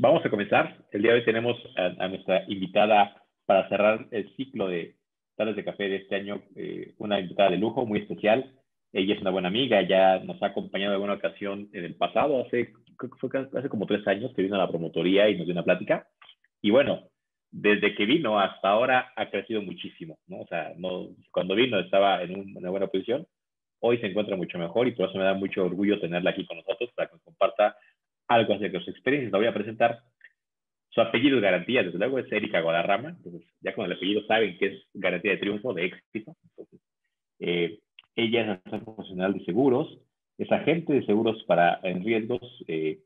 vamos a comenzar. El día de hoy tenemos a, nuestra invitada para cerrar el ciclo de tardes de café de este año, eh, una invitada de lujo muy especial. Ella es una buena amiga, ya nos ha acompañado en alguna ocasión en el pasado, hace, fue hace como tres años que vino a la promotoría y nos dio una plática. Y bueno, desde que vino hasta ahora ha crecido muchísimo, ¿no? O sea, no, cuando vino estaba en una buena posición, hoy se encuentra mucho mejor y por eso me da mucho orgullo tenerla aquí con nosotros para que nos comparta algo acerca de sus experiencias. La voy a presentar. Su apellido es garantía, desde luego es Erika Guadarrama. Entonces, ya con el apellido saben que es garantía de triunfo, de éxito. Entonces, eh, ella es asesora profesional de seguros, es agente de seguros para en riesgos, eh,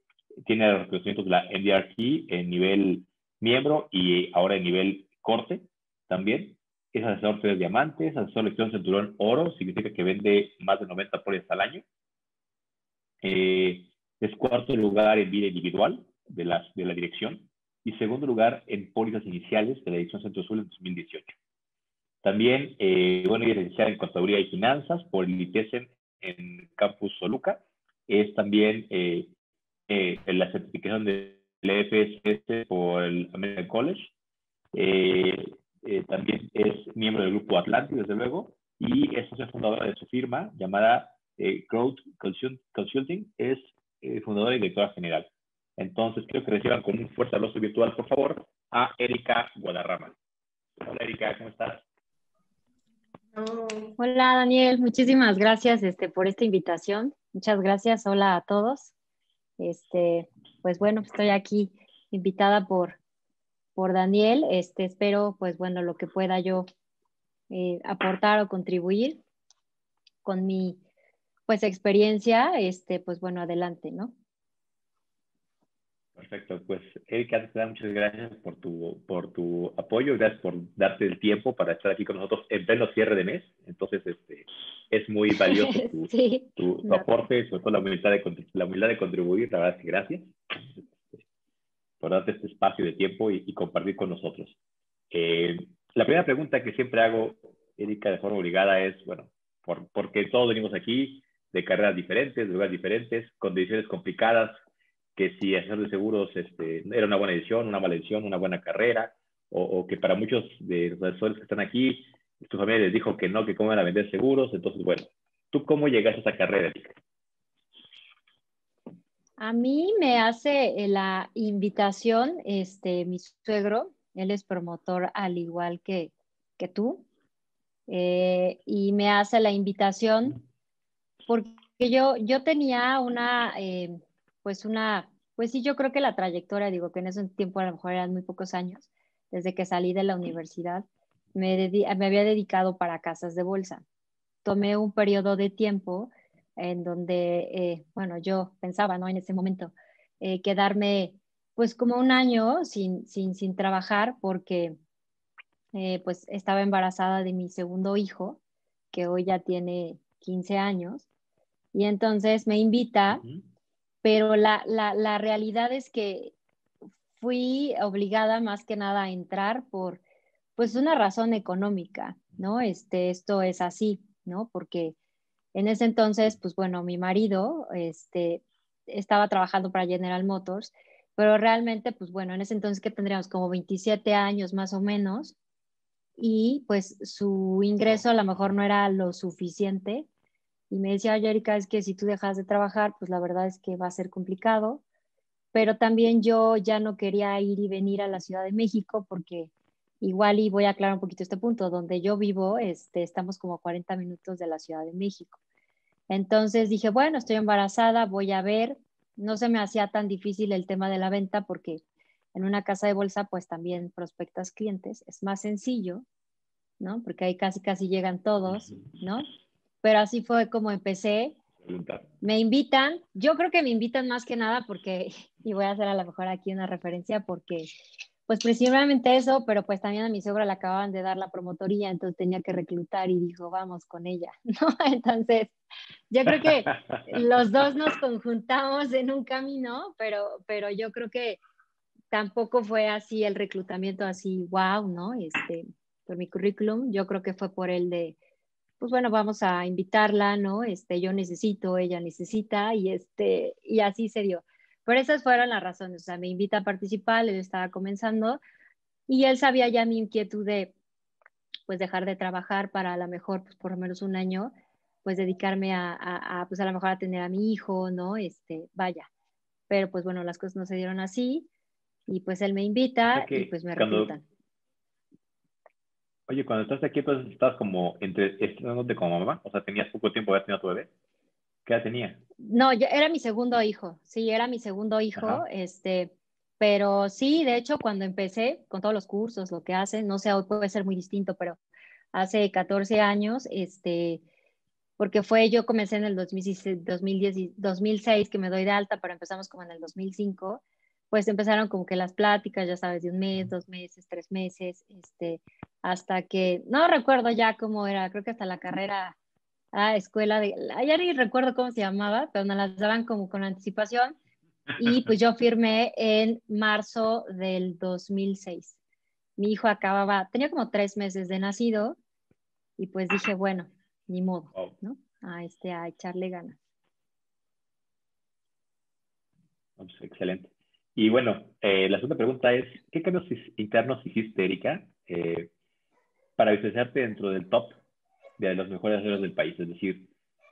tiene los reconocimientos de la NDRT en nivel miembro y ahora en nivel corte también. Es asesor de diamantes, asesor de elección cinturón oro, significa que vende más de 90 pólizas al año. Eh, es cuarto lugar en vida individual de, las, de la dirección y segundo lugar en pólizas iniciales de la dirección Centro Sur en 2018. También, eh, bueno, es licenciada en Contaduría y Finanzas por el ITESEN en Campus Soluca. Es también eh, eh, la certificación de la FSS por el American College. Eh, eh, también es miembro del grupo Atlantic, desde luego, y es socia fundadora de su firma llamada Growth Consulting. Es fundadora y directora general. Entonces, creo que reciban con un fuerte aplauso virtual, por favor, a Erika Guadarrama. Hola, Erika, ¿cómo estás? Hola, Daniel. Muchísimas gracias este, por esta invitación. Muchas gracias. Hola a todos. Este, pues bueno, estoy aquí invitada por, por Daniel. Este, espero, pues bueno, lo que pueda yo eh, aportar o contribuir con mi pues experiencia, este, pues bueno, adelante, ¿no? Perfecto, pues Erika, muchas gracias por tu, por tu apoyo, gracias por darte el tiempo para estar aquí con nosotros en pleno cierre de mes. Entonces, este, es muy valioso tu, aporte, sobre todo la humildad, de, la humildad de contribuir, la verdad es que gracias por darte este espacio de tiempo y, compartir con nosotros. Eh, la primera pregunta que siempre hago, Erika, de forma obligada es, bueno, por, porque todos venimos aquí de carreras diferentes, de lugares diferentes, con decisiones complicadas, que si hacer de seguros este, era una buena decisión, una mala decisión, una buena carrera, o, que para muchos de los asesores que están aquí, tu familia les dijo que no, que cómo a vender seguros. Entonces, bueno, ¿tú cómo llegaste a esa carrera? A mí me hace eh, la invitación este, mi suegro, él es promotor al igual que, que tú, eh, y me hace la invitación porque yo, yo tenía una, eh, pues una, pues sí, yo creo que la trayectoria, digo que en ese tiempo a lo mejor eran muy pocos años, desde que salí de la universidad, me, me había dedicado para casas de bolsa. Tomé un periodo de tiempo en donde, eh, bueno, yo pensaba, ¿no? En ese momento, eh, quedarme pues como un año sin, sin, sin trabajar porque pues estaba embarazada de mi segundo hijo, que hoy ya tiene 15 años, y entonces me invita pero la, la, realidad es que fui obligada más que nada a entrar por pues una razón económica, ¿no? Este, esto es así, ¿no? Porque en ese entonces, pues bueno, mi marido este, estaba trabajando para General Motors, pero realmente, pues bueno, en ese entonces que tendríamos como 27 años más o menos, y pues su ingreso a lo mejor no era lo suficiente y me decía, oye, Erika, es que si tú dejas de trabajar, pues la verdad es que va a ser complicado. Pero también yo ya no quería ir y venir a la Ciudad de México porque igual, y voy a aclarar un poquito este punto, donde yo vivo, este, estamos como a 40 minutos de la Ciudad de México. Entonces dije, bueno, estoy embarazada, voy a ver. No se me hacía tan difícil el tema de la venta porque en una casa de bolsa pues también prospectas clientes, es más sencillo, ¿no? Porque ahí casi casi llegan todos, ¿no? Pero así fue como empecé. Me invitan, yo creo que me invitan más que nada porque, y voy a hacer a lo mejor aquí una referencia porque, pues principalmente eso, pero pues también a mi suegra le acababan de dar la promotoría, entonces tenía que reclutar y dijo, vamos con ella, ¿no? Entonces, yo creo que los dos nos conjuntamos en un camino, pero, pero yo creo que tampoco fue así el reclutamiento así, wow, ¿no? Este, por mi currículum, yo creo que fue por el de pues bueno, vamos a invitarla, ¿no? Este, yo necesito, ella necesita y este, y así se dio. Pero esas fueron las razones. O sea, me invita a participar, él estaba comenzando y él sabía ya mi inquietud de pues dejar de trabajar para a lo mejor pues, por lo menos un año, pues dedicarme a, a, pues a lo mejor a tener a mi hijo, ¿no? Este, vaya. Pero pues bueno, las cosas no se dieron así y pues él me invita y pues me reclutan. Oye, cuando estás aquí, entonces estás como entre estrenándote como mamá, o sea, tenías poco tiempo de haber tenido tu bebé. ¿Qué edad tenía? No, yo, era mi segundo hijo, sí, era mi segundo hijo, este, pero sí, de hecho, cuando empecé con todos los cursos, lo que hacen, no sé, hoy puede ser muy distinto, pero hace 14 años, este, porque fue, yo comencé en el 2016, 2010, 2006 que me doy de alta, pero empezamos como en el 2005, pues empezaron como que las pláticas, ya sabes, de un mes, dos meses, tres meses, este, hasta que, no recuerdo ya cómo era, creo que hasta la carrera, a escuela de, ya ni recuerdo cómo se llamaba, pero nos las daban como con anticipación, y pues yo firmé en marzo del 2006. Mi hijo acababa, tenía como tres meses de nacido, y pues dije, bueno, ni modo, ¿no? A, este, a echarle ganas. Pues, excelente. Y bueno, eh, la segunda pregunta es, ¿qué cambios internos hiciste, Erika, eh, para visualizarte dentro del top de los mejores aceleros del país? Es decir,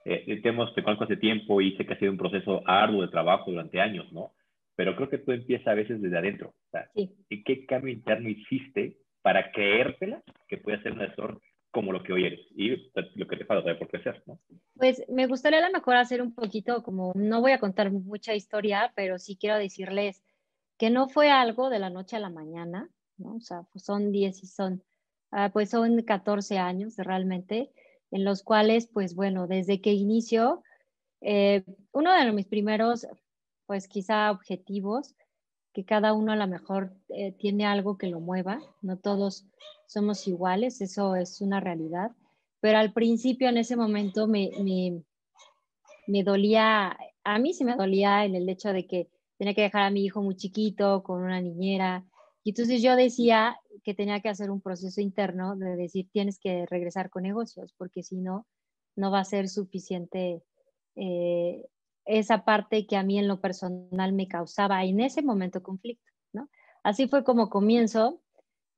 eh, te, hemos, te conozco hace tiempo y sé que ha sido un proceso arduo de trabajo durante años, ¿no? Pero creo que tú empiezas a veces desde adentro. O sea, ¿Qué cambio interno hiciste para creértela que puedes ser un asesor como lo que hoy eres y lo que te falta por crecer, ¿no? Pues me gustaría a lo mejor hacer un poquito, como no voy a contar mucha historia, pero sí quiero decirles que no fue algo de la noche a la mañana, ¿no? O sea, pues son 10 y son, ah, pues son 14 años realmente, en los cuales, pues bueno, desde que inicio, eh, uno de mis primeros, pues quizá objetivos, que cada uno a lo mejor eh, tiene algo que lo mueva, no todos somos iguales, eso es una realidad, pero al principio en ese momento me, me, me dolía, a mí sí me dolía en el hecho de que tenía que dejar a mi hijo muy chiquito con una niñera. Y entonces yo decía que tenía que hacer un proceso interno de decir, tienes que regresar con negocios, porque si no, no va a ser suficiente eh, esa parte que a mí en lo personal me causaba en ese momento conflicto, ¿no? Así fue como comienzo,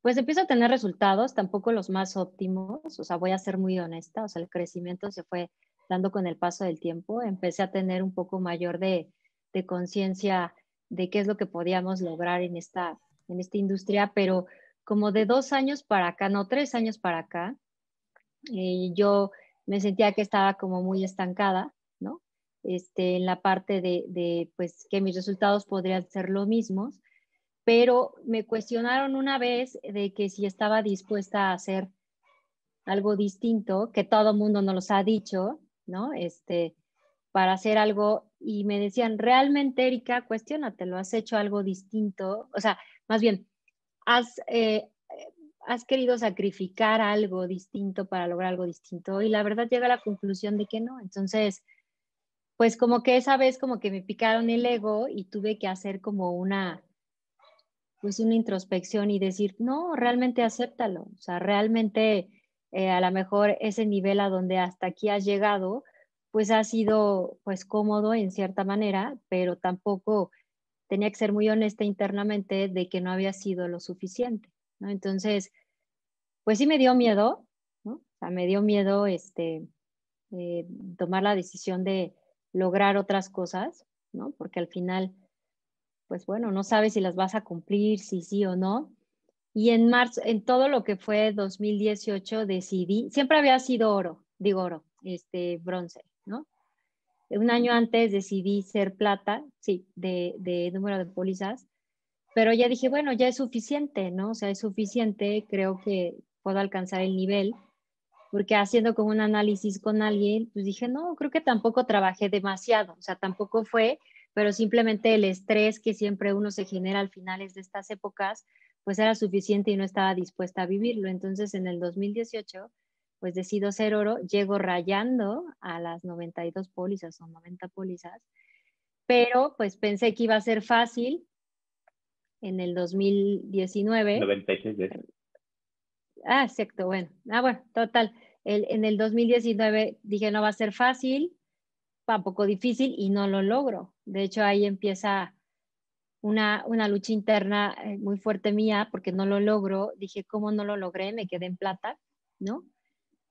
pues empiezo a tener resultados, tampoco los más óptimos, o sea, voy a ser muy honesta, o sea, el crecimiento se fue dando con el paso del tiempo, empecé a tener un poco mayor de, de conciencia de qué es lo que podíamos lograr en esta, en esta industria, pero como de dos años para acá, no, tres años para acá, eh, yo me sentía que estaba como muy estancada, ¿no? Este, en la parte de, de, pues, que mis resultados podrían ser los mismos, pero me cuestionaron una vez de que si estaba dispuesta a hacer algo distinto, que todo mundo nos los ha dicho, ¿no? Este, para hacer algo y me decían, realmente, Erika, cuestionate, ¿lo has hecho algo distinto? O sea, más bien, has, eh, has querido sacrificar algo distinto para lograr algo distinto y la verdad llega a la conclusión de que no. Entonces, pues como que esa vez como que me picaron el ego y tuve que hacer como una, pues una introspección y decir, no, realmente acéptalo. O sea, realmente eh, a lo mejor ese nivel a donde hasta aquí has llegado, pues ha sido pues cómodo en cierta manera, pero tampoco tenía que ser muy honesta internamente de que no había sido lo suficiente, ¿no? Entonces, pues sí me dio miedo, ¿no? O sea, me dio miedo este, eh, tomar la decisión de lograr otras cosas, ¿no? Porque al final, pues bueno, no sabes si las vas a cumplir, si sí o no. Y en marzo, en todo lo que fue 2018, decidí, siempre había sido oro, digo oro, este, bronce. Un año antes decidí ser plata, sí, de, número de pólizas, pero ya dije, bueno, ya es suficiente, ¿no? O sea, es suficiente, creo que puedo alcanzar el nivel, porque haciendo como un análisis con alguien, pues dije, no, creo que tampoco trabajé demasiado, o sea, tampoco fue, pero simplemente el estrés que siempre uno se genera al finales de estas épocas, pues era suficiente y no estaba dispuesta a vivirlo. Entonces, en el 2018 pues decido ser oro, llego rayando a las 92 pólizas o 90 pólizas, pero pues pensé que iba a ser fácil en el 2019. 96 Ah, exacto, bueno. Ah, bueno, total. El, en el 2019 dije no va a ser fácil, tampoco difícil y no lo logro. De hecho, ahí empieza una, una lucha interna eh, muy fuerte mía porque no lo logro. Dije, ¿cómo no lo logré? Me quedé en plata, ¿no?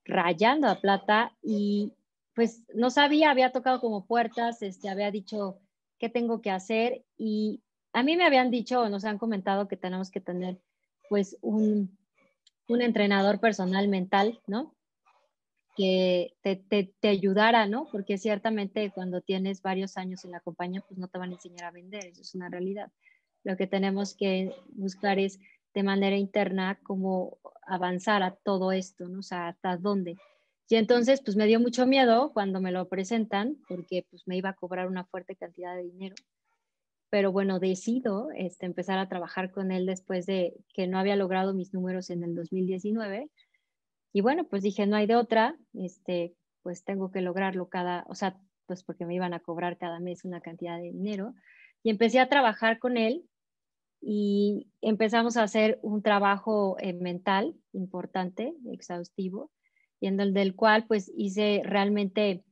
Rayando a plata y pues no sabía, había tocado como puertas, este, había dicho qué tengo que hacer y a mí me habían dicho, nos han comentado que tenemos que tener pues un, un entrenador personal mental, ¿no? Que te, te, te, ayudara, ¿no? Porque ciertamente cuando tienes varios años en la compañía, pues no te van a enseñar a vender, eso es una realidad. Lo que tenemos que buscar es de manera interna cómo avanzar a todo esto, ¿no? O sea, hasta dónde. Y entonces, pues me dio mucho miedo cuando me lo presentan, porque pues me iba a cobrar una fuerte cantidad de dinero. Pero bueno, decido este, empezar a trabajar con él después de que no había logrado mis números en el 2019. Y bueno, pues dije, no hay de otra, este, pues tengo que lograrlo cada, o sea, pues porque me iban a cobrar cada mes una cantidad de dinero. Y empecé a trabajar con él y empezamos a hacer un trabajo eh, mental importante, exhaustivo y en el del cual pues hice realmente,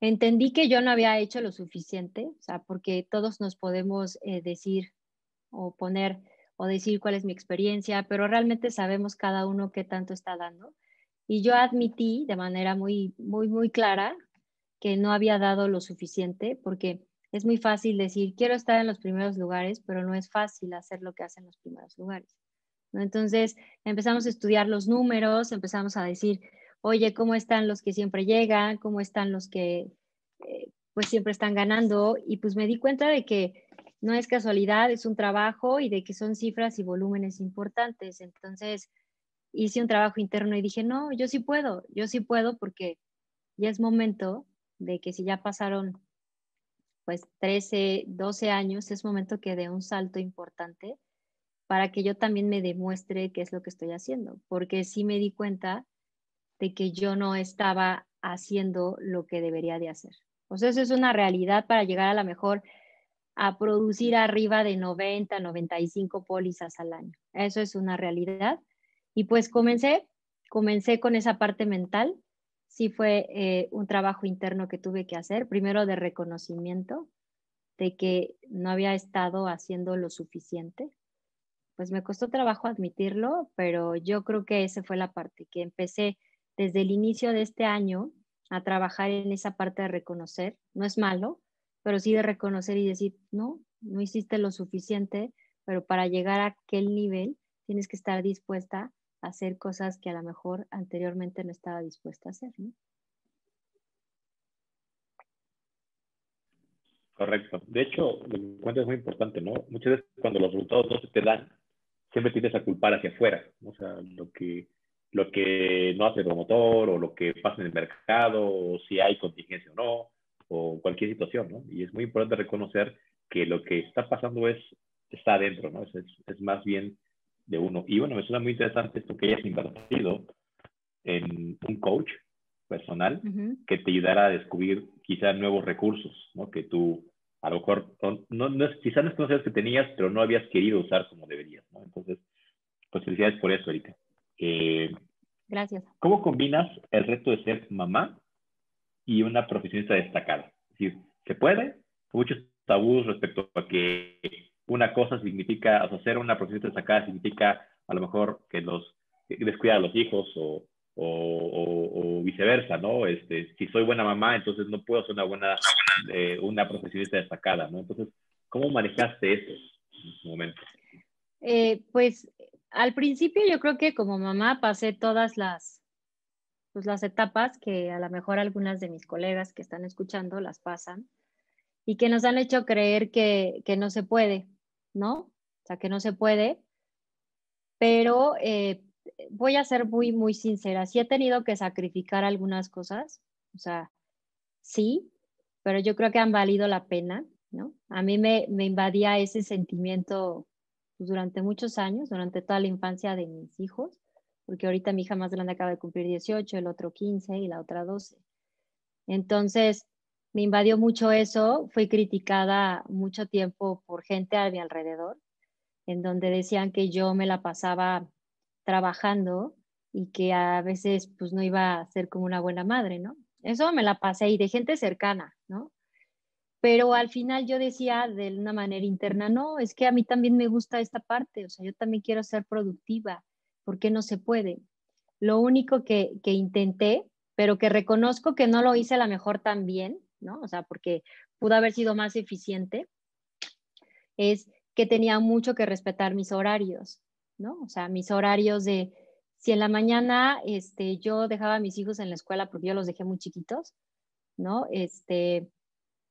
entendí que yo no había hecho lo suficiente, o sea, porque todos nos podemos eh, decir o poner o decir cuál es mi experiencia, pero realmente sabemos cada uno qué tanto está dando. Y yo admití de manera muy, muy, muy clara que no había dado lo suficiente, porque es muy fácil decir, quiero estar en los primeros lugares, pero no es fácil hacer lo que hacen los primeros lugares. Entonces empezamos a estudiar los números, empezamos a decir, oye, ¿cómo están los que siempre llegan? ¿Cómo están los que eh, pues siempre están ganando? Y pues me di cuenta de que no es casualidad, es un trabajo y de que son cifras y volúmenes importantes. Entonces hice un trabajo interno y dije, no, yo sí puedo, yo sí puedo porque ya es momento de que si ya pasaron pues 13, 12 años, es momento que dé un salto importante para que yo también me demuestre qué es lo que estoy haciendo, porque sí me di cuenta de que yo no estaba haciendo lo que debería de hacer. O sea, eso es una realidad para llegar a la mejor a producir arriba de 90, 95 pólizas al año. Eso es una realidad. Y pues comencé, comencé con esa parte mental. Sí fue eh, un trabajo interno que tuve que hacer, primero de reconocimiento de que no había estado haciendo lo suficiente, pues me costó trabajo admitirlo, pero yo creo que esa fue la parte que empecé desde el inicio de este año a trabajar en esa parte de reconocer. No es malo, pero sí de reconocer y decir, no, no hiciste lo suficiente, pero para llegar a aquel nivel tienes que estar dispuesta hacer cosas que a lo mejor anteriormente no estaba dispuesta a hacer. ¿no? Correcto. De hecho, lo que encuentro es muy importante, ¿no? Muchas veces cuando los resultados no se te dan, siempre tienes a culpar hacia afuera, o sea, lo que, lo que no hace el promotor o lo que pasa en el mercado o si hay contingencia o no o cualquier situación, ¿no? Y es muy importante reconocer que lo que está pasando es, está adentro, ¿no? Es, es, más bien de uno. Y bueno, me suena muy interesante esto que hayas invertido en un coach personal que te ayudara a descubrir quizá nuevos recursos, ¿no? Que tú a lo mejor, no, no, quizás no conocías que tenías, pero no habías querido usar como deberías, ¿no? Entonces, pues felicidades por eso, Erika. Eh, Gracias. ¿Cómo combinas el reto de ser mamá y una profesionista destacada? Es decir, ¿se puede? Muchos tabús respecto a que una cosa significa, o sea, ser una profesionista destacada significa a lo mejor que los descuidar a los hijos o, o, o, viceversa, ¿no? Este, si soy buena mamá, entonces no puedo ser una buena, eh, una profesionista destacada, ¿no? Entonces, ¿cómo manejaste eso en su momento? Eh, pues al principio yo creo que como mamá pasé todas las, pues, las etapas que a lo mejor algunas de mis colegas que están escuchando las pasan y que nos han hecho creer que, que no se puede, ¿no? O sea, que no se puede, pero eh, voy a ser muy, muy sincera, sí he tenido que sacrificar algunas cosas, o sea, sí, pero yo creo que han valido la pena, ¿no? A mí me, me invadía ese sentimiento pues, durante muchos años, durante toda la infancia de mis hijos, porque ahorita mi hija más grande acaba de cumplir 18, el otro 15 y la otra 12. Entonces, me invadió mucho eso, fui criticada mucho tiempo por gente a mi alrededor, en donde decían que yo me la pasaba trabajando y que a veces pues no iba a ser como una buena madre, ¿no? Eso me la pasé y de gente cercana, ¿no? pero al final yo decía de una manera interna, no, es que a mí también me gusta esta parte, o sea, yo también quiero ser productiva, ¿por qué no se puede? Lo único que, que intenté, pero que reconozco que no lo hice a la mejor tan bien, ¿no? O sea, porque pudo haber sido más eficiente, es que tenía mucho que respetar mis horarios, ¿no? O sea, mis horarios de, si en la mañana este, yo dejaba a mis hijos en la escuela porque yo los dejé muy chiquitos, ¿no? Este,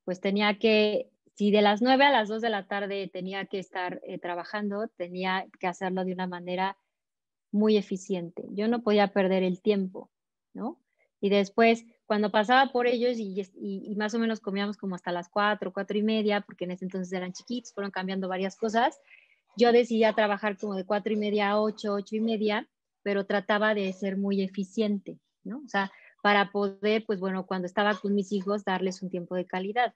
pues tenía que, si de las 9 a las 2 de la tarde tenía que estar eh, trabajando, tenía que hacerlo de una manera muy eficiente. Yo no podía perder el tiempo, ¿no? Y después, cuando pasaba por ellos y, y, más o menos comíamos como hasta las 4, 4 y media, porque en ese entonces eran chiquitos, fueron cambiando varias cosas, yo decidía trabajar como de 4 y media a 8, 8 y media, pero trataba de ser muy eficiente, ¿no? O sea, para poder, pues bueno, cuando estaba con mis hijos, darles un tiempo de calidad.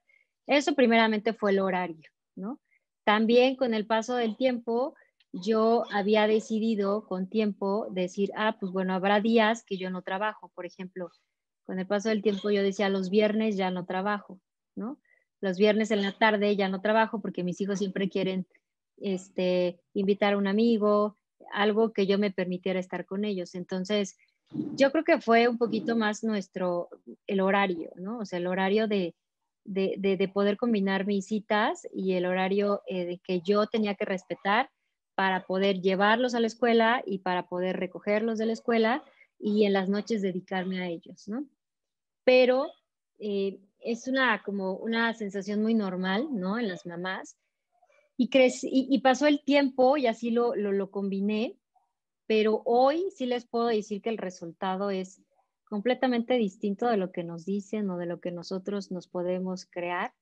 Eso primeramente fue el horario, ¿no? También con el paso del tiempo, yo había decidido con tiempo decir, ah, pues bueno, habrá días que yo no trabajo, por ejemplo, con el paso del tiempo yo decía, los viernes ya no trabajo, ¿no? Los viernes en la tarde ya no trabajo porque mis hijos siempre quieren este, invitar a un amigo, algo que yo me permitiera estar con ellos. Entonces, yo creo que fue un poquito más nuestro, el horario, ¿no? O sea, el horario de, de, de, poder combinar mis citas y el horario eh, de que yo tenía que respetar para poder llevarlos a la escuela y para poder recogerlos de la escuela y en las noches dedicarme a ellos, ¿no? Pero eh, es una como una sensación muy normal, ¿no? En las mamás. Y, y, y pasó el tiempo y así lo, lo, lo combiné pero hoy sí les puedo decir que el resultado es completamente distinto de lo que nos dicen o de lo que nosotros nos podemos crear.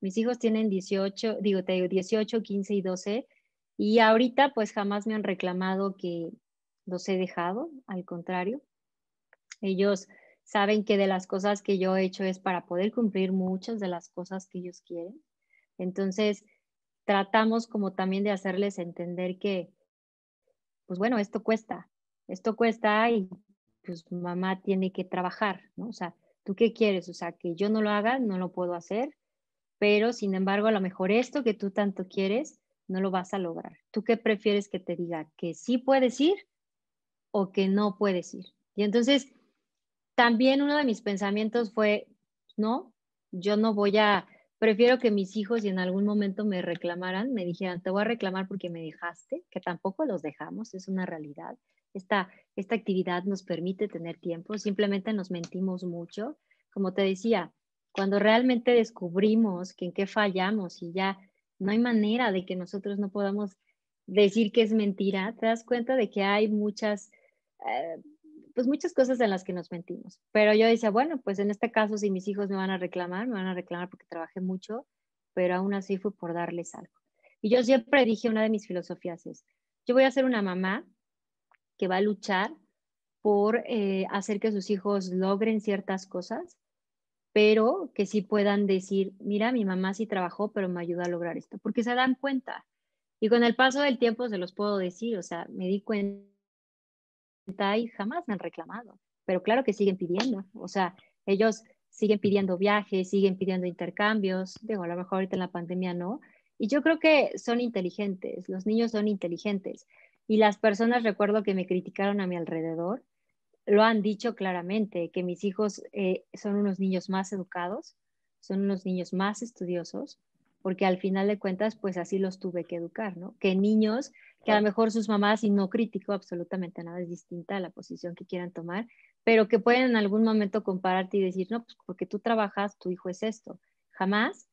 Mis hijos tienen 18, digo, te digo 18, 15 y 12 y ahorita pues jamás me han reclamado que los he dejado, al contrario. Ellos saben que de las cosas que yo he hecho es para poder cumplir muchas de las cosas que ellos quieren. Entonces, tratamos como también de hacerles entender que pues bueno, esto cuesta, esto cuesta y pues mamá tiene que trabajar, ¿no? O sea, ¿tú qué quieres? O sea, que yo no lo haga, no lo puedo hacer, pero sin embargo, a lo mejor esto que tú tanto quieres, no lo vas a lograr. ¿Tú qué prefieres que te diga? ¿Que sí puedes ir o que no puedes ir? Y entonces, también uno de mis pensamientos fue, no, yo no voy a Prefiero que mis hijos, si en algún momento me reclamaran, me dijeran, te voy a reclamar porque me dejaste, que tampoco los dejamos, es una realidad. Esta, esta actividad nos permite tener tiempo, simplemente nos mentimos mucho. Como te decía, cuando realmente descubrimos que en qué fallamos y ya no hay manera de que nosotros no podamos decir que es mentira, te das cuenta de que hay muchas eh, pues muchas cosas en las que nos mentimos. Pero yo decía, bueno, pues en este caso si mis hijos me van a reclamar, me van a reclamar porque trabajé mucho, pero aún así fue por darles algo. Y yo siempre dije, una de mis filosofías es, yo voy a ser una mamá que va a luchar por eh, hacer que sus hijos logren ciertas cosas, pero que sí puedan decir, mira, mi mamá sí trabajó, pero me ayuda a lograr esto, porque se dan cuenta. Y con el paso del tiempo se los puedo decir, o sea, me di cuenta y jamás me han reclamado, pero claro que siguen pidiendo, o sea, ellos siguen pidiendo viajes, siguen pidiendo intercambios, digo, a lo mejor ahorita en la pandemia no, y yo creo que son inteligentes, los niños son inteligentes, y las personas, recuerdo que me criticaron a mi alrededor, lo han dicho claramente, que mis hijos eh, son unos niños más educados, son unos niños más estudiosos, porque al final de cuentas, pues así los tuve que educar, ¿no? Que niños que a lo mejor sus mamás, y no critico absolutamente nada, es distinta a la posición que quieran tomar, pero que pueden en algún momento compararte y decir, no, pues porque tú trabajas, tu hijo es esto. Jamás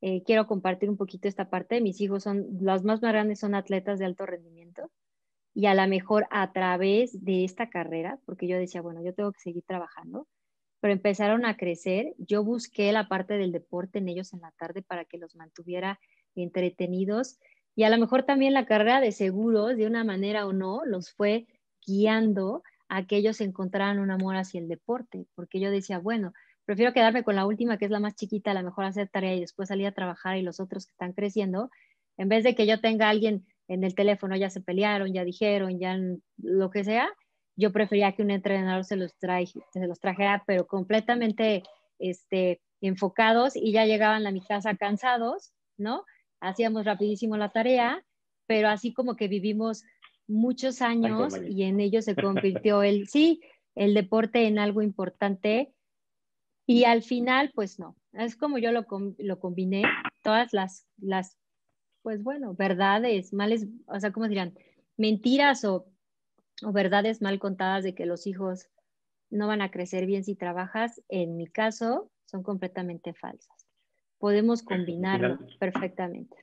eh, quiero compartir un poquito esta parte. Mis hijos son, los más grandes son atletas de alto rendimiento y a lo mejor a través de esta carrera, porque yo decía, bueno, yo tengo que seguir trabajando, pero empezaron a crecer. Yo busqué la parte del deporte en ellos en la tarde para que los mantuviera entretenidos y a lo mejor también la carrera de seguros, de una manera o no, los fue guiando a que ellos encontraran un amor hacia el deporte, porque yo decía, bueno, prefiero quedarme con la última, que es la más chiquita, a lo mejor hacer tarea y después salir a trabajar y los otros que están creciendo, en vez de que yo tenga alguien en el teléfono, ya se pelearon, ya dijeron, ya lo que sea, yo prefería que un entrenador se los, traje, se los trajera, pero completamente este, enfocados y ya llegaban a mi casa cansados, ¿no? Hacíamos rapidísimo la tarea, pero así como que vivimos muchos años y en ello se convirtió el, sí, el deporte en algo importante y al final, pues no, es como yo lo, lo combiné, todas las, las, pues bueno, verdades, males, o sea, ¿cómo dirán? Mentiras o, o verdades mal contadas de que los hijos no van a crecer bien si trabajas, en mi caso, son completamente falsas. Podemos combinarlo perfectamente.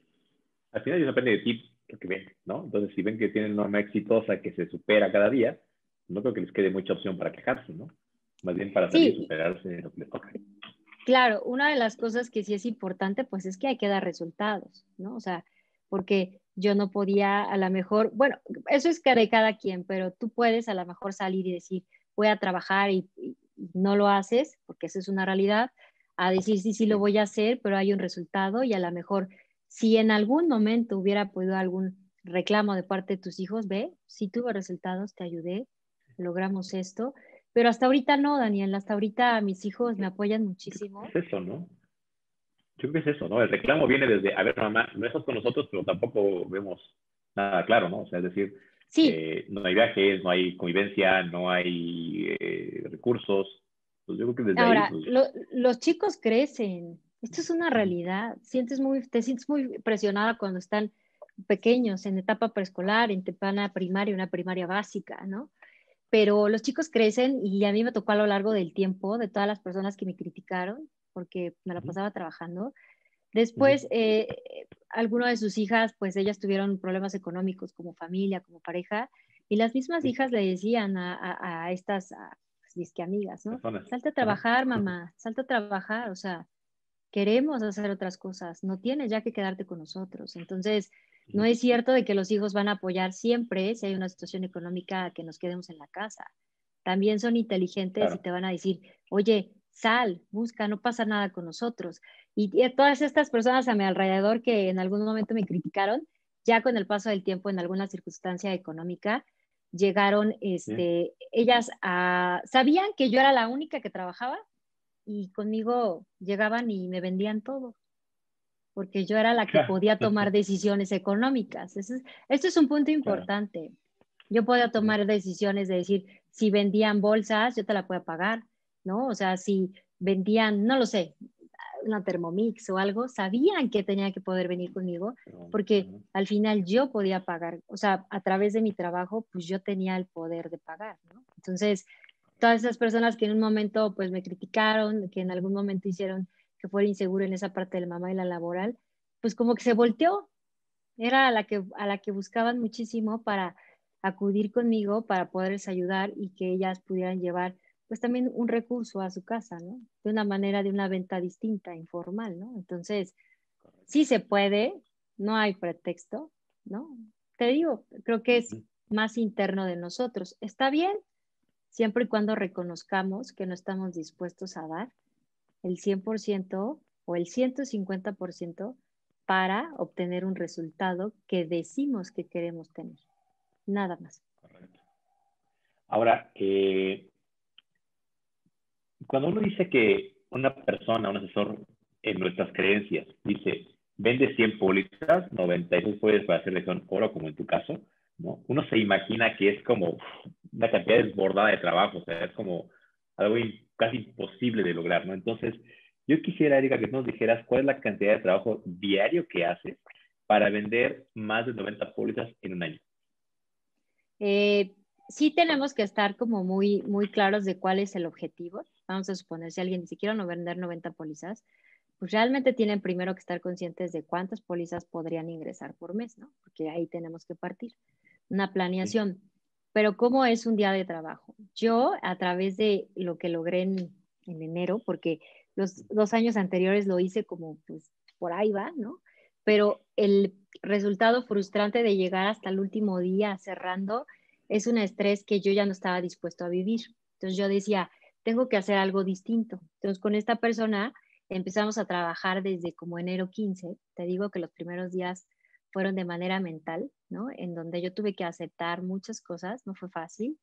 Al final depende de ti lo que ven, ¿no? Entonces, si ven que tienen una norma exitosa que se supera cada día, no creo que les quede mucha opción para quejarse, ¿no? Más bien para salir superarse lo que les toca. Claro, una de las cosas que sí es importante, pues es que hay que dar resultados, ¿no? O sea, porque yo no podía a lo mejor, bueno, eso es de cada quien, pero tú puedes a lo mejor salir y decir, voy a trabajar y, no lo haces, porque eso es una realidad, a decir, sí, sí lo voy a hacer, pero hay un resultado y a lo mejor si en algún momento hubiera podido algún reclamo de parte de tus hijos, ve, sí tuve resultados, te ayudé, logramos esto, pero hasta ahorita no, Daniel, hasta ahorita mis hijos me apoyan muchísimo. Es eso, ¿no? Yo creo que es eso, ¿no? El reclamo viene desde, a ver, mamá, no estás con nosotros, pero tampoco vemos nada claro, ¿no? O sea, es decir, sí. Eh, no hay viajes, no hay convivencia, no hay eh, recursos. Pues yo creo que desde Ahora, ahí, pues los chicos crecen. Esto es una realidad. Sientes muy, te sientes muy presionada cuando están pequeños, en etapa preescolar, en etapa primaria, una primaria básica, ¿no? pero los chicos crecen y a mí me tocó a lo largo del tiempo de todas las personas que me criticaron porque me la pasaba trabajando. Después, eh, algunas de sus hijas, pues ellas tuvieron problemas económicos como familia, como pareja, y las mismas hijas le decían a, estas a, pues, amigas, ¿no? Salta a trabajar, mamá, salta a trabajar, o sea, queremos hacer otras cosas, no tienes ya que quedarte con nosotros. Entonces, no es cierto de que los hijos van a apoyar siempre si hay una situación económica que nos quedemos en la casa. También son inteligentes y te van a decir, oye, sal, busca, no pasa nada con nosotros. Y, todas estas personas a mi alrededor que en algún momento me criticaron, ya con el paso del tiempo en alguna circunstancia económica, llegaron, este, ellas sabían que yo era la única que trabajaba y conmigo llegaban y me vendían todo porque yo era la que podía tomar decisiones económicas. Eso es, esto es un punto importante. Yo podía tomar decisiones de decir, si vendían bolsas, yo te la puedo pagar, ¿no? O sea, si vendían, no lo sé, una Thermomix o algo, sabían que tenía que poder venir conmigo, porque al final yo podía pagar, o sea, a través de mi trabajo, pues yo tenía el poder de pagar, ¿no? Entonces, todas esas personas que en un momento, pues me criticaron, que en algún momento hicieron que fuera inseguro en esa parte de la mamá y la laboral, pues como que se volteó. Era a la que, a la que buscaban muchísimo para acudir conmigo, para poderles ayudar y que ellas pudieran llevar pues también un recurso a su casa, ¿no? De una manera, de una venta distinta, informal, ¿no? Entonces, sí se puede, no hay pretexto, ¿no? Te digo, creo que es más interno de nosotros. Está bien, siempre y cuando reconozcamos que no estamos dispuestos a dar el 100% o el 150% para obtener un resultado que decimos que queremos tener. Nada más. Correcto. Ahora, eh, cuando uno dice que una persona, un asesor en nuestras creencias, dice, vende 100 pólizas, 96 puedes para hacerle son oro, como en tu caso, ¿no? Uno se imagina que es como una cantidad desbordada de trabajo, o sea, es como algo casi imposible de lograr, ¿no? Entonces, yo quisiera, Erika, que nos dijeras cuál es la cantidad de trabajo diario que haces para vender más de 90 pólizas en un año. Eh, sí tenemos que estar como muy, muy claros de cuál es el objetivo. Vamos a suponer, si alguien dice, quiero no vender 90 pólizas, pues realmente tienen primero que estar conscientes de cuántas pólizas podrían ingresar por mes, ¿no? Porque ahí tenemos que partir. Una planeación. Pero ¿cómo es un día de trabajo? Yo, a través de lo que logré en, enero, porque los dos años anteriores lo hice como, pues, por ahí va, ¿no? Pero el resultado frustrante de llegar hasta el último día cerrando es un estrés que yo ya no estaba dispuesto a vivir. Entonces yo decía, tengo que hacer algo distinto. Entonces con esta persona empezamos a trabajar desde como enero 15. Te digo que los primeros días fueron de manera mental, ¿no? En donde yo tuve que aceptar muchas cosas, no fue fácil.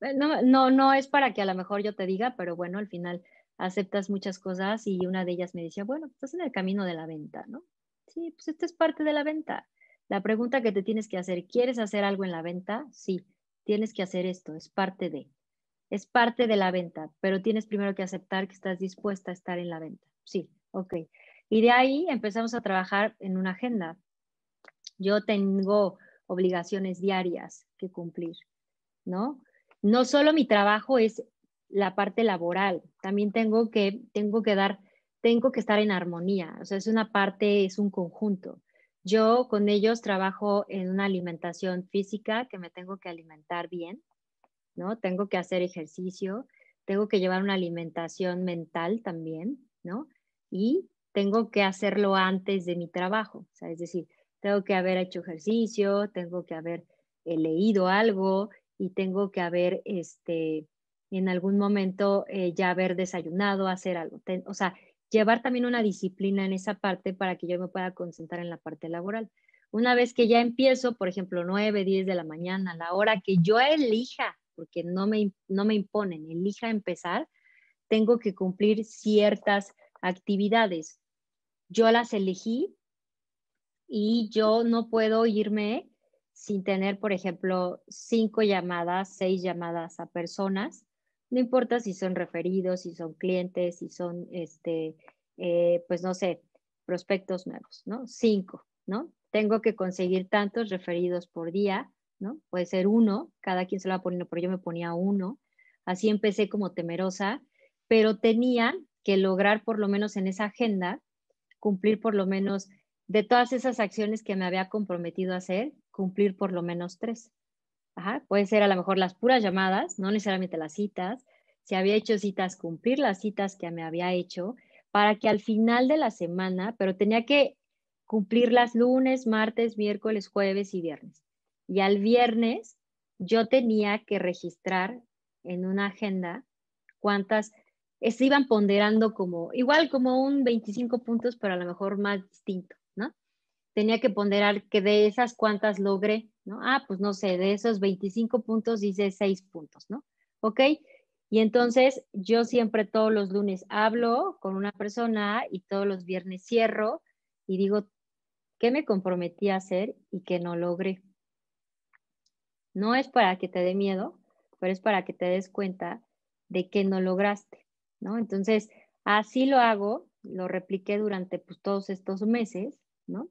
Eh, no, no, no es para que a lo mejor yo te diga, pero bueno, al final aceptas muchas cosas y una de ellas me decía, bueno, estás en el camino de la venta, ¿no? Sí, pues esta es parte de la venta. La pregunta que te tienes que hacer, ¿quieres hacer algo en la venta? Sí, tienes que hacer esto, es parte de. Es parte de la venta, pero tienes primero que aceptar que estás dispuesta a estar en la venta. Sí, ok. Y de ahí empezamos a trabajar en una agenda. Yo tengo obligaciones diarias que cumplir, ¿no? No solo mi trabajo es la parte laboral, también tengo que, tengo que dar, tengo que estar en armonía, o sea, es una parte, es un conjunto. Yo con ellos trabajo en una alimentación física que me tengo que alimentar bien, Tengo que hacer ejercicio, tengo que llevar una alimentación mental también, ¿no? Y tengo que hacerlo antes de mi trabajo, es decir, tengo que haber hecho ejercicio, tengo que haber eh, leído algo y tengo que haber, este, en algún momento eh, ya haber desayunado, hacer algo. o sea, llevar también una disciplina en esa parte para que yo me pueda concentrar en la parte laboral. Una vez que ya empiezo, por ejemplo, 9, 10 de la mañana, la hora que yo elija, porque no me, no me imponen, elija empezar, tengo que cumplir ciertas actividades. Yo las elegí y yo no puedo irme sin tener, por ejemplo, cinco llamadas, seis llamadas a personas. No importa si son referidos, si son clientes, si son, este, eh, pues no sé, prospectos nuevos, ¿no? Cinco, ¿no? Tengo que conseguir tantos referidos por día, Puede ser uno, cada quien se lo va poniendo, pero yo me ponía uno. Así empecé como temerosa, pero tenía que lograr por lo menos en esa agenda cumplir por lo menos de todas esas acciones que me había comprometido a hacer, cumplir por lo menos tres. Puede ser a lo mejor las puras llamadas, no necesariamente las citas. Si había hecho citas, cumplir las citas que me había hecho para que al final de la semana, pero tenía que cumplirlas lunes, martes, miércoles, jueves y viernes. Y al viernes yo tenía que registrar en una agenda cuántas se iban ponderando como, igual como un 25 puntos, pero a lo mejor más distinto tenía que ponderar que de esas cuantas logré, ¿no? Ah, pues no sé, de esos 25 puntos hice 6 puntos, ¿no? ¿Ok? Y entonces yo siempre todos los lunes hablo con una persona y todos los viernes cierro y digo, ¿qué me comprometí a hacer y qué no logré? No es para que te dé miedo, pero es para que te des cuenta de que no lograste, ¿no? Entonces, así lo hago, lo repliqué durante pues, todos estos meses, ¿no?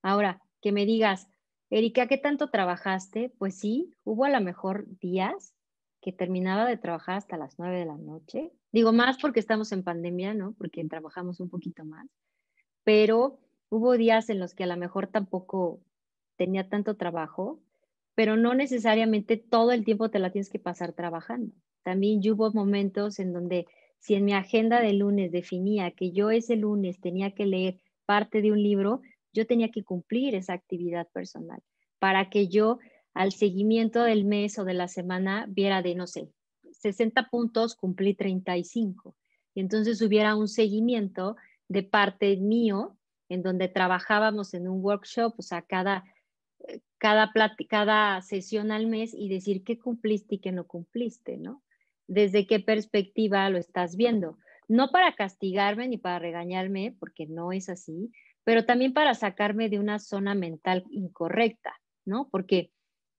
Ahora, que me digas, Erika, ¿qué tanto trabajaste? Pues sí, hubo a lo mejor días que terminaba de trabajar hasta las nueve de la noche. Digo más porque estamos en pandemia, ¿no? Porque trabajamos un poquito más. Pero hubo días en los que a lo mejor tampoco tenía tanto trabajo, pero no necesariamente todo el tiempo te la tienes que pasar trabajando. También hubo momentos en donde si en mi agenda de lunes definía que yo ese lunes tenía que leer parte de un libro, yo tenía que cumplir esa actividad personal para que yo al seguimiento del mes o de la semana viera de, no sé, 60 puntos, cumplí 35. Y entonces hubiera un seguimiento de parte mío en donde trabajábamos en un workshop, o sea, cada, cada, cada sesión al mes y decir qué cumpliste y qué no cumpliste, ¿no? Desde qué perspectiva lo estás viendo. No para castigarme ni para regañarme, porque no es así, pero también para sacarme de una zona mental incorrecta, ¿no? Porque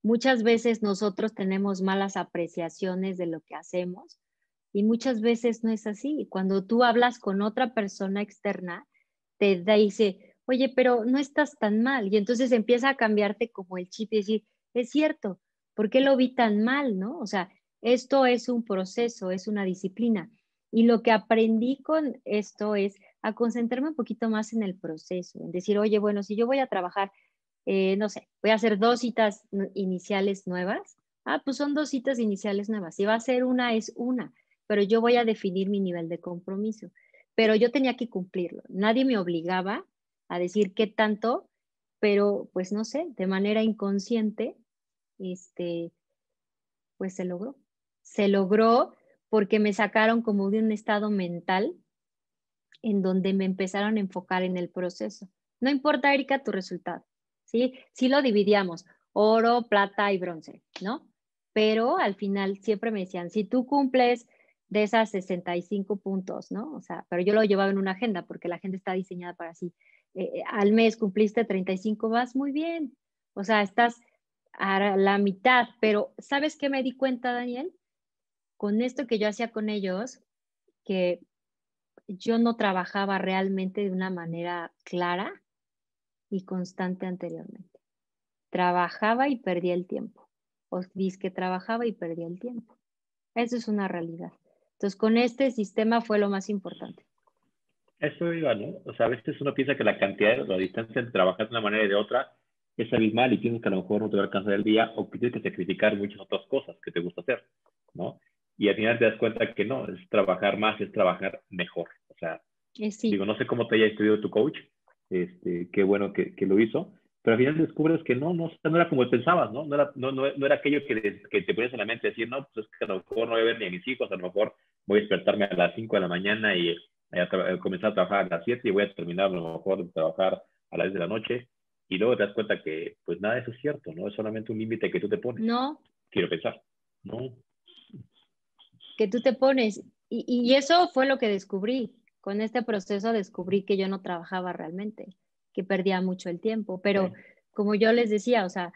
muchas veces nosotros tenemos malas apreciaciones de lo que hacemos y muchas veces no es así. Cuando tú hablas con otra persona externa, te dice, oye, pero no estás tan mal. Y entonces empieza a cambiarte como el chip y decir, es cierto, ¿por qué lo vi tan mal, no? O sea, esto es un proceso, es una disciplina. Y lo que aprendí con esto es a concentrarme un poquito más en el proceso, en decir, oye, bueno, si yo voy a trabajar, eh, no sé, voy a hacer dos citas iniciales nuevas, ah, pues son dos citas iniciales nuevas. Si va a ser una, es una, pero yo voy a definir mi nivel de compromiso. Pero yo tenía que cumplirlo. Nadie me obligaba a decir qué tanto, pero pues no sé, de manera inconsciente, este, pues se logró. Se logró porque me sacaron como de un estado mental en donde me empezaron a enfocar en el proceso. No importa, Erika, tu resultado, ¿sí? Sí lo dividíamos, oro, plata y bronce, ¿no? Pero al final siempre me decían, si tú cumples de esas 65 puntos, ¿no? O sea, pero yo lo llevaba en una agenda porque la agenda está diseñada para así. Eh, al mes cumpliste 35, vas muy bien. O sea, estás a la mitad, pero ¿sabes qué me di cuenta, Daniel? Con esto que yo hacía con ellos, que yo no trabajaba realmente de una manera clara y constante anteriormente. Trabajaba y perdía el tiempo. O dice que trabajaba y perdía el tiempo. Eso es una realidad. Entonces, con este sistema fue lo más importante. Eso iba, ¿no? O sea, a veces uno piensa que la cantidad, la distancia entre trabajar de una manera y de otra es abismal y piensas que a lo mejor no te va a alcanzar el día o que tienes que sacrificar muchas otras cosas que te gusta hacer, ¿no? Y al final te das cuenta que no, es trabajar más, es trabajar mejor. O sea, eh, digo, no sé cómo te haya estudiado tu coach, este, qué bueno que, que, lo hizo, pero al final descubres que no, no, no era como pensabas, ¿no? No era, no, no, no era aquello que, que, te ponías en la mente, decir, no, pues es que a lo mejor no voy a ver ni a mis hijos, a lo mejor voy a despertarme a las 5 de la mañana y a comenzar a trabajar a las 7 y voy a terminar a lo mejor de trabajar a las 10 de la noche y luego te das cuenta que pues nada de eso es cierto, ¿no? Es solamente un límite que tú te pones. No. Quiero pensar, ¿no? Que tú te pones. Y, y eso fue lo que descubrí. Con este proceso descubrí que yo no trabajaba realmente, que perdía mucho el tiempo. Pero como yo les decía, o sea,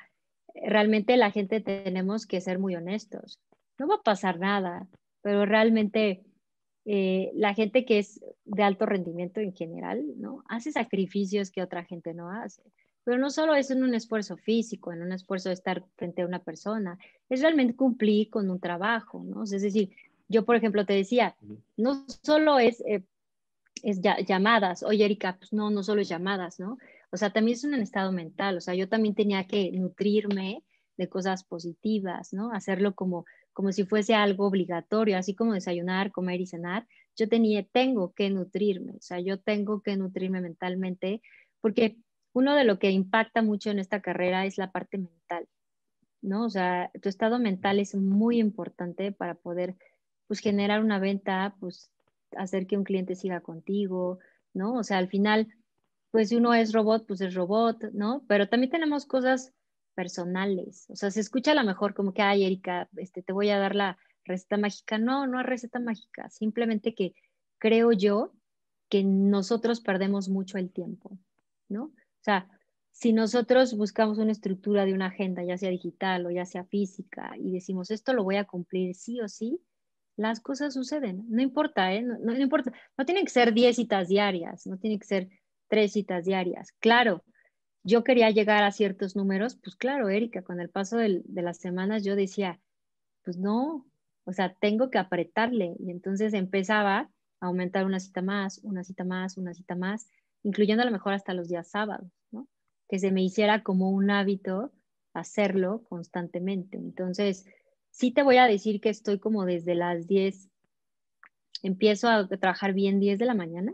realmente la gente tenemos que ser muy honestos. No va a pasar nada, pero realmente eh, la gente que es de alto rendimiento en general, ¿no? Hace sacrificios que otra gente no hace. Pero no solo es en un esfuerzo físico, en un esfuerzo de estar frente a una persona, es realmente cumplir con un trabajo, ¿no? Es decir, yo, por ejemplo, te decía, no solo es, eh, es llamadas, oye, Erika, pues no, no solo es llamadas, ¿no? O sea, también es un estado mental, o sea, yo también tenía que nutrirme de cosas positivas, ¿no? Hacerlo como, como si fuese algo obligatorio, así como desayunar, comer y cenar. Yo tenía, tengo que nutrirme, o sea, yo tengo que nutrirme mentalmente, porque uno de lo que impacta mucho en esta carrera es la parte mental, ¿no? O sea, tu estado mental es muy importante para poder, pues, generar una venta, pues, hacer que un cliente siga contigo, ¿no? O sea, al final, pues, si uno es robot, pues es robot, ¿no? Pero también tenemos cosas personales, o sea, se escucha a lo mejor como que, ay, Erika, este, te voy a dar la receta mágica. No, no es receta mágica, simplemente que creo yo que nosotros perdemos mucho el tiempo, ¿no? O sea, si nosotros buscamos una estructura de una agenda, ya sea digital o ya sea física, y decimos, esto lo voy a cumplir sí o sí, las cosas suceden. No importa, ¿eh? No, importa. No tienen que ser 10 citas diarias, no tienen que ser 3 citas diarias. Claro, yo quería llegar a ciertos números, pues claro, Erika, con el paso de las semanas yo decía, pues no, o sea, tengo que apretarle. Y entonces empezaba a aumentar una cita más, una cita más, una cita más, incluyendo a lo mejor hasta los días sábados, ¿no? Que se me hiciera como un hábito hacerlo constantemente. Entonces, sí te voy a decir que estoy como desde las 10, empiezo a trabajar bien 10 de la mañana,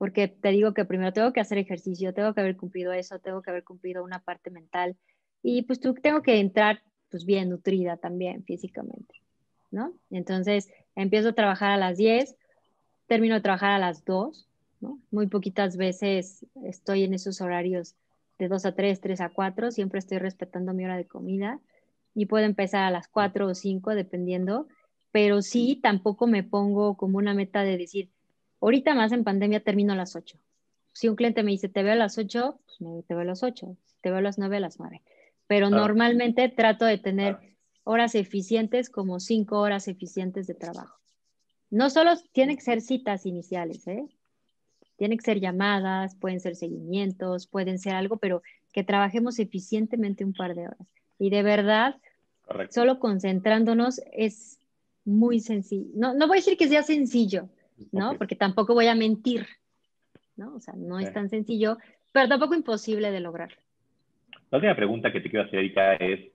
porque te digo que primero tengo que hacer ejercicio, tengo que haber cumplido eso, tengo que haber cumplido una parte mental y pues tú tengo que entrar pues bien nutrida también físicamente, ¿no? Entonces empiezo a trabajar a las 10, termino de trabajar a las 2 muy poquitas veces estoy en esos horarios de 2 a 3, 3 a 4, siempre estoy respetando mi hora de comida y puedo empezar a las 4 o 5 dependiendo, pero sí tampoco me pongo como una meta de decir, ahorita más en pandemia termino a las 8. Si un cliente me dice, te veo a las 8, pues me, te veo a las 8, te veo a las 9, a las 9. Pero normalmente trato de tener horas eficientes como 5 horas eficientes de trabajo. No solo tienen que ser citas iniciales, ¿eh? Tienen que ser llamadas, pueden ser seguimientos, pueden ser algo, pero que trabajemos eficientemente un par de horas. Y de verdad, solo concentrándonos es muy sencillo. No, no voy a decir que sea sencillo, ¿no? Porque tampoco voy a mentir, ¿no? O sea, no es tan sencillo, pero tampoco imposible de lograr. La última pregunta que te quiero hacer, Erika, es,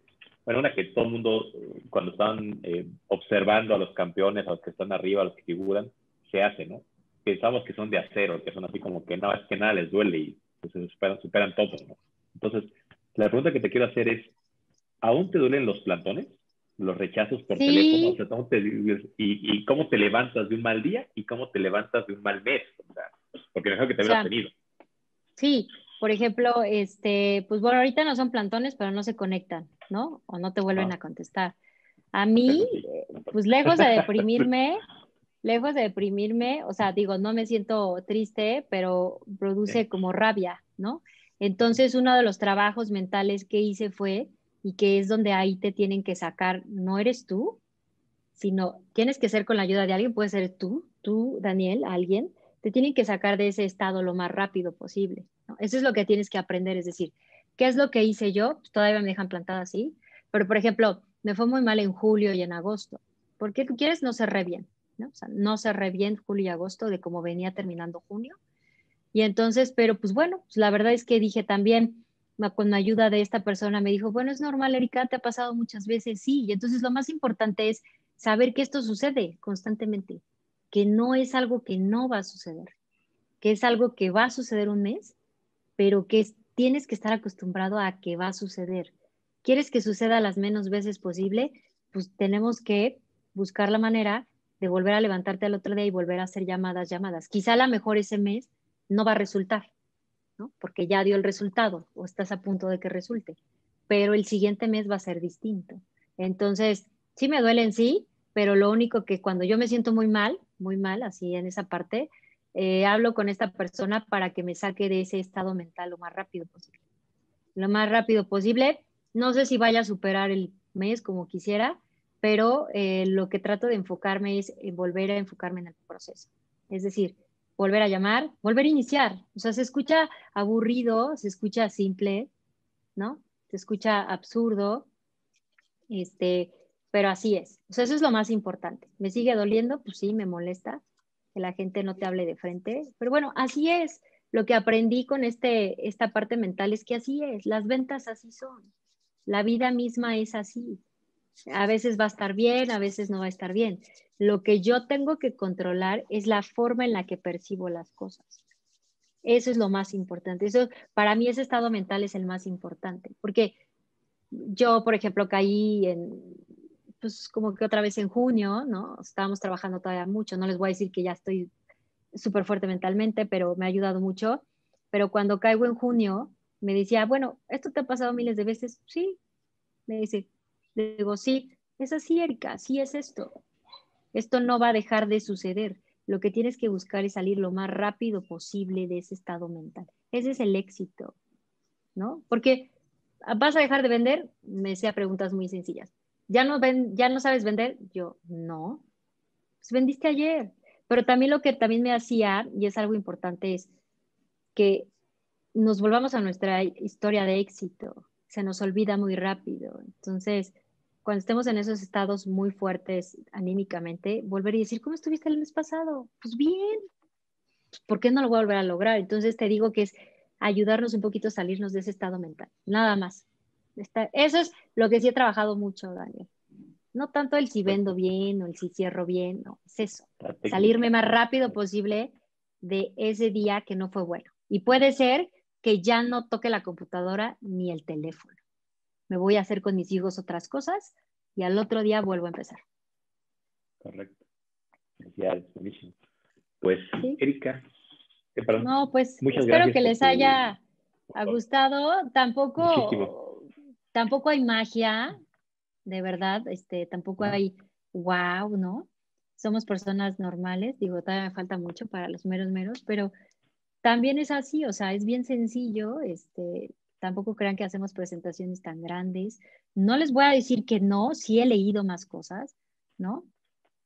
bueno, una que todo el mundo, cuando están eh, observando a los campeones, a los que están arriba, a los que figuran, se hace, ¿no? pensamos que son de acero, que son así como que no, es que nada les duele y pues, se superan, superan todo, ¿no? Entonces, la pregunta que te quiero hacer es, ¿aún te duelen los plantones? Los rechazos por teléfono, y, y, cómo te levantas de un mal día y cómo te levantas de un mal mes, o sea, porque mejor que te hubieras tenido. Sí, por ejemplo, este, pues bueno, ahorita no son plantones, pero no se conectan, ¿no? O no te vuelven a contestar. A mí, pues lejos de deprimirme, lejos de deprimirme, o sea, digo, no me siento triste, pero produce como rabia, ¿no? Entonces, uno de los trabajos mentales que hice fue, y que es donde ahí te tienen que sacar, no eres tú, sino tienes que ser con la ayuda de alguien, puede ser tú, tú, Daniel, alguien, te tienen que sacar de ese estado lo más rápido posible. Eso es lo que tienes que aprender, es decir, ¿qué es lo que hice yo? Pues todavía me dejan plantada así, pero por ejemplo, me fue muy mal en julio y en agosto. ¿Por qué quieres no cerré bien? ¿no? O sea, no cerré bien julio y agosto de cómo venía terminando junio. Y entonces, pero pues bueno, pues la verdad es que dije también, con la ayuda de esta persona, me dijo, bueno, es normal, Erika, te ha pasado muchas veces, sí. Y entonces lo más importante es saber que esto sucede constantemente, que no es algo que no va a suceder, que es algo que va a suceder un mes, pero que tienes que estar acostumbrado a que va a suceder. ¿Quieres que suceda las menos veces posible? Pues tenemos que buscar la manera de volver a levantarte al otro día y volver a hacer llamadas, llamadas. Quizá a lo mejor ese mes no va a resultar, Porque ya dio el resultado o estás a punto de que resulte, pero el siguiente mes va a ser distinto. Entonces, sí me duele en sí, pero lo único que cuando yo me siento muy mal, muy mal, así en esa parte, eh, hablo con esta persona para que me saque de ese estado mental lo más rápido posible. Lo más rápido posible. No sé si vaya a superar el mes como quisiera, pero eh, lo que trato de enfocarme es volver a enfocarme en el proceso. Es decir, volver a llamar, volver a iniciar. O sea, se escucha aburrido, se escucha simple, ¿no? Se escucha absurdo, este, pero así es. O sea, eso es lo más importante. ¿Me sigue doliendo? Pues sí, me molesta que la gente no te hable de frente, pero bueno, así es. Lo que aprendí con este, esta parte mental es que así es, las ventas así son, la vida misma es así. A veces va a estar bien, a veces no va a estar bien. Lo que yo tengo que controlar es la forma en la que percibo las cosas. Eso es lo más importante. Eso, para mí ese estado mental es el más importante, porque yo, por ejemplo, caí en, pues como que otra vez en junio, ¿no? Estábamos trabajando todavía mucho, no les voy a decir que ya estoy súper fuerte mentalmente, pero me ha ayudado mucho. Pero cuando caigo en junio, me decía, bueno, ¿esto te ha pasado miles de veces? Sí. Me dice, digo, sí, es así, Erika, sí es esto. Esto no va a dejar de suceder. Lo que tienes que buscar es salir lo más rápido posible de ese estado mental. Ese es el éxito, ¿no? Porque vas a dejar de vender, me decía preguntas muy sencillas. ¿Ya no, ven, ¿Ya no sabes vender? Yo, no. Pues vendiste ayer. Pero también lo que también me hacía, y es algo importante, es que nos volvamos a nuestra historia de éxito. Se nos olvida muy rápido. Entonces, cuando estemos en esos estados muy fuertes anímicamente, volver y decir, ¿cómo estuviste el mes pasado? Pues bien. ¿Por qué no lo voy a volver a lograr? Entonces te digo que es ayudarnos un poquito a salirnos de ese estado mental. Nada más. eso es lo que sí he trabajado mucho, Daniel. No tanto el si vendo bien o el si cierro bien, no, es eso. Salirme más rápido posible de ese día que no fue bueno. Y puede ser que ya no toque la computadora ni el teléfono me voy a hacer con mis hijos otras cosas y al otro día vuelvo a empezar. Correcto. buenísimo. Pues, Erika, no, pues espero que les haya gustado. Tampoco, tampoco hay magia, de verdad, este, tampoco hay wow, ¿no? Somos personas normales, digo, todavía me falta mucho para los meros meros, pero también es así, o sea, es bien sencillo, este, tampoco crean que hacemos presentaciones tan grandes. No les voy a decir que no, sí he leído más cosas, ¿no?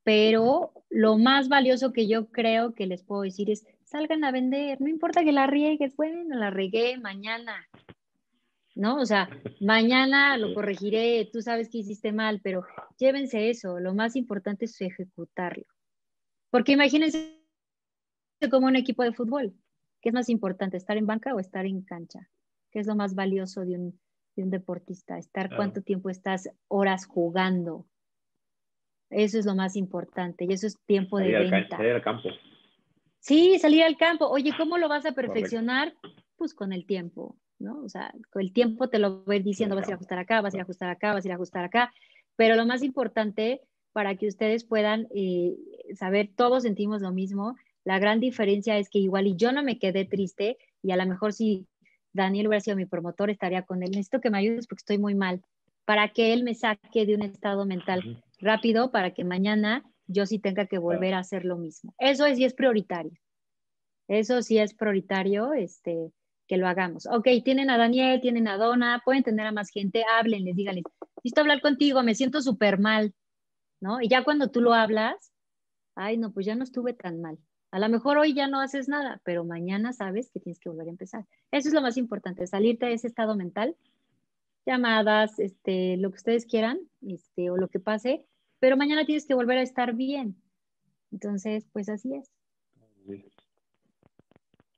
Pero lo más valioso que yo creo que les puedo decir es, salgan a vender, no importa que la riegues, bueno, la regué mañana, ¿no? O sea, mañana lo corregiré, tú sabes que hiciste mal, pero llévense eso, lo más importante es ejecutarlo. Porque imagínense como un equipo de fútbol, ¿qué es más importante, estar en banca o estar en cancha? ¿Qué es lo más valioso de un, deportista? Estar cuánto tiempo estás horas jugando. Eso es lo más importante y eso es tiempo de venta. salir al campo. Sí, salir al campo. Oye, ¿cómo lo vas a perfeccionar? Pues con el tiempo, ¿no? O sea, con el tiempo te lo voy diciendo, vas a ir a ajustar acá, vas a ir a ajustar acá, vas a ir a ajustar acá. Pero lo más importante para que ustedes puedan eh, saber, todos sentimos lo mismo. La gran diferencia es que igual y yo no me quedé triste y a lo mejor si Daniel hubiera sido mi promotor, estaría con él. Necesito que me ayudes porque estoy muy mal. para que él me saque de un estado mental rápido para que mañana yo sí tenga que volver a hacer lo mismo. Eso sí es prioritario. Eso sí es prioritario, este, que lo hagamos. Ok, tienen a Daniel, tienen a Donna, pueden tener a más gente, háblenles, díganles, listo hablar contigo, me siento súper mal, ¿no? Y ya cuando tú lo hablas, ay, no, pues ya no estuve tan mal. A lo mejor hoy ya no haces nada, pero mañana sabes que tienes que volver a empezar. Eso es lo más importante, salirte de ese estado mental, llamadas, este, lo que ustedes quieran, este, o lo que pase, pero mañana tienes que volver a estar bien. Entonces, pues así es.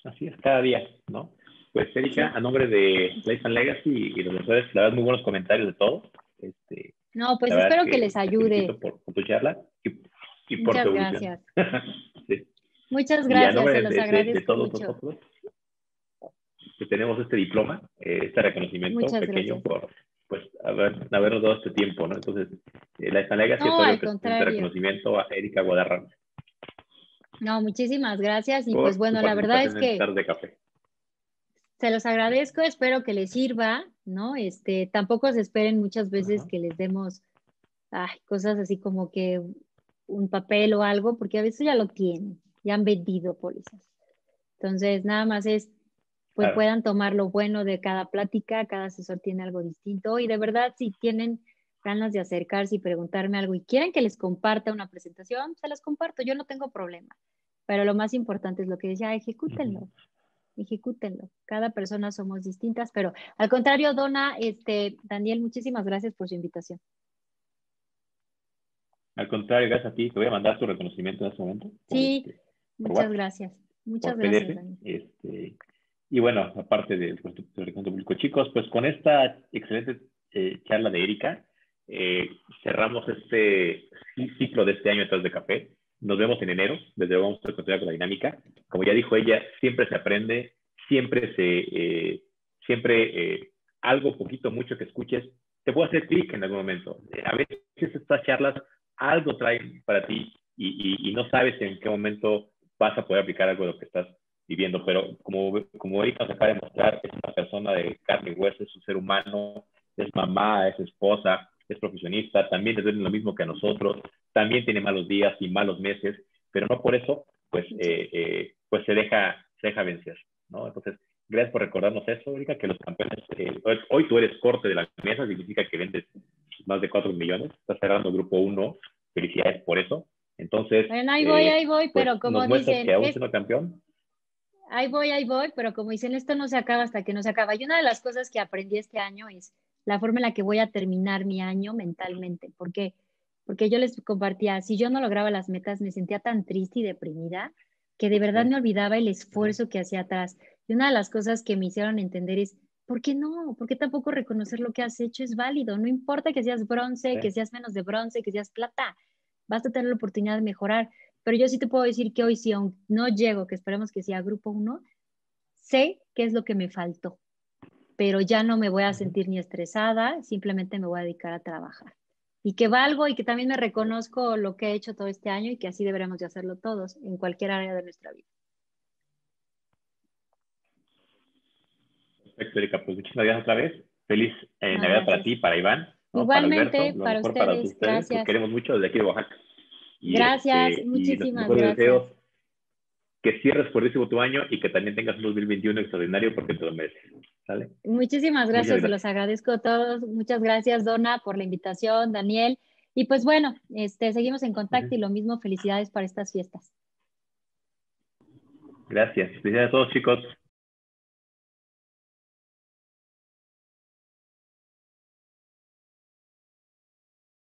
Así es, cada día, ¿no? Pues Erika, a nombre de Life and Legacy y los mejores, la verdad, muy buenos comentarios de todo. Este, no, pues espero que, les ayude. Por, tu charla y, por Muchas gracias. Muchas gracias, se los agradezco de, todos mucho. nosotros que tenemos este diploma, eh, este reconocimiento pequeño por pues haber, habernos dado este tiempo, ¿no? Entonces, eh, la Legacy no, es este reconocimiento a Erika Guadarrama. No, muchísimas gracias y pues bueno, la verdad es que de café. se los agradezco, espero que les sirva, ¿no? Este, tampoco se esperen muchas veces que les demos ay, cosas así como que un papel o algo, porque a veces ya lo tienen, ya han vendido pólizas. Entonces, nada más es pues puedan tomar lo bueno de cada plática, cada asesor tiene algo distinto y de verdad si tienen ganas de acercarse y preguntarme algo y quieren que les comparta una presentación, se las comparto, yo no tengo problema, pero lo más importante es lo que decía, ejecútenlo, ejecútenlo, cada persona somos distintas, pero al contrario, Dona, este, Daniel, muchísimas gracias por su invitación. Al contrario, gracias a ti, te voy a mandar tu reconocimiento en este momento. Sí, este, muchas gracias. Muchas gracias. Daniel. Este, y bueno, aparte del reconocimiento público, chicos, pues con esta excelente eh, charla de Erika, eh, cerramos este ciclo de este año detrás de café. Nos vemos en enero, desde luego vamos a continuar con la dinámica. Como ya dijo ella, siempre se aprende, siempre se, eh, siempre algo, poquito, mucho que escuches, te puede hacer clic en algún momento. a veces estas charlas algo traen para ti y, y no sabes en qué momento vas a poder aplicar algo de lo que estás viviendo, pero como, como Erika nos acaba de mostrar, es una persona de carne y hueso, es un ser humano, es mamá, es esposa, es profesionista, también es lo mismo que a nosotros, también tiene malos días y malos meses, pero no por eso, pues, eh, eh, pues se deja, se deja vencer, ¿no? Entonces, gracias por recordarnos eso, Erika, que los campeones, eh, hoy tú eres corte de la mesa, significa que vendes más de 4 millones, estás cerrando grupo 1, felicidades por eso. Entonces, bueno, ahí voy, ahí voy, pero pues, como dicen, que aún es... siendo campeón, ahí voy, ahí voy, pero como dicen, esto no se acaba hasta que no se acaba. Y una de las cosas que aprendí este año es la forma en la que voy a terminar mi año mentalmente. ¿Por qué? Porque yo les compartía, si yo no lograba las metas, me sentía tan triste y deprimida que de verdad me olvidaba el esfuerzo que hacía atrás. Y una de las cosas que me hicieron entender es, ¿por qué no? ¿Por qué tampoco reconocer lo que has hecho es válido? No importa que seas bronce, que seas menos de bronce, que seas plata. Vas a tener la oportunidad de mejorar. Pero yo sí te puedo decir que hoy, si aún no llego, que esperemos que sea grupo 1, sé qué es lo que me faltó, pero ya no me voy a sentir ni estresada, simplemente me voy a dedicar a trabajar. Y que valgo y que también me reconozco lo que he hecho todo este año y que así deberemos de hacerlo todos en cualquier área de nuestra vida. Perfecto, Erika. Pues muchas gracias otra vez. Feliz eh, Navidad para ti, para Iván. Igualmente, para, ustedes. Gracias. queremos mucho desde aquí de Oaxaca. gracias, este, muchísimas gracias. que cierres fuertísimo tu año y que también tengas un 2021 extraordinario porque te lo mereces. ¿sale? Muchísimas gracias, se los agradezco a todos. Muchas gracias, Donna, por la invitación, Daniel. Y pues bueno, este, seguimos en contacto y lo mismo, felicidades para estas fiestas. Gracias. Felicidades a todos, chicos.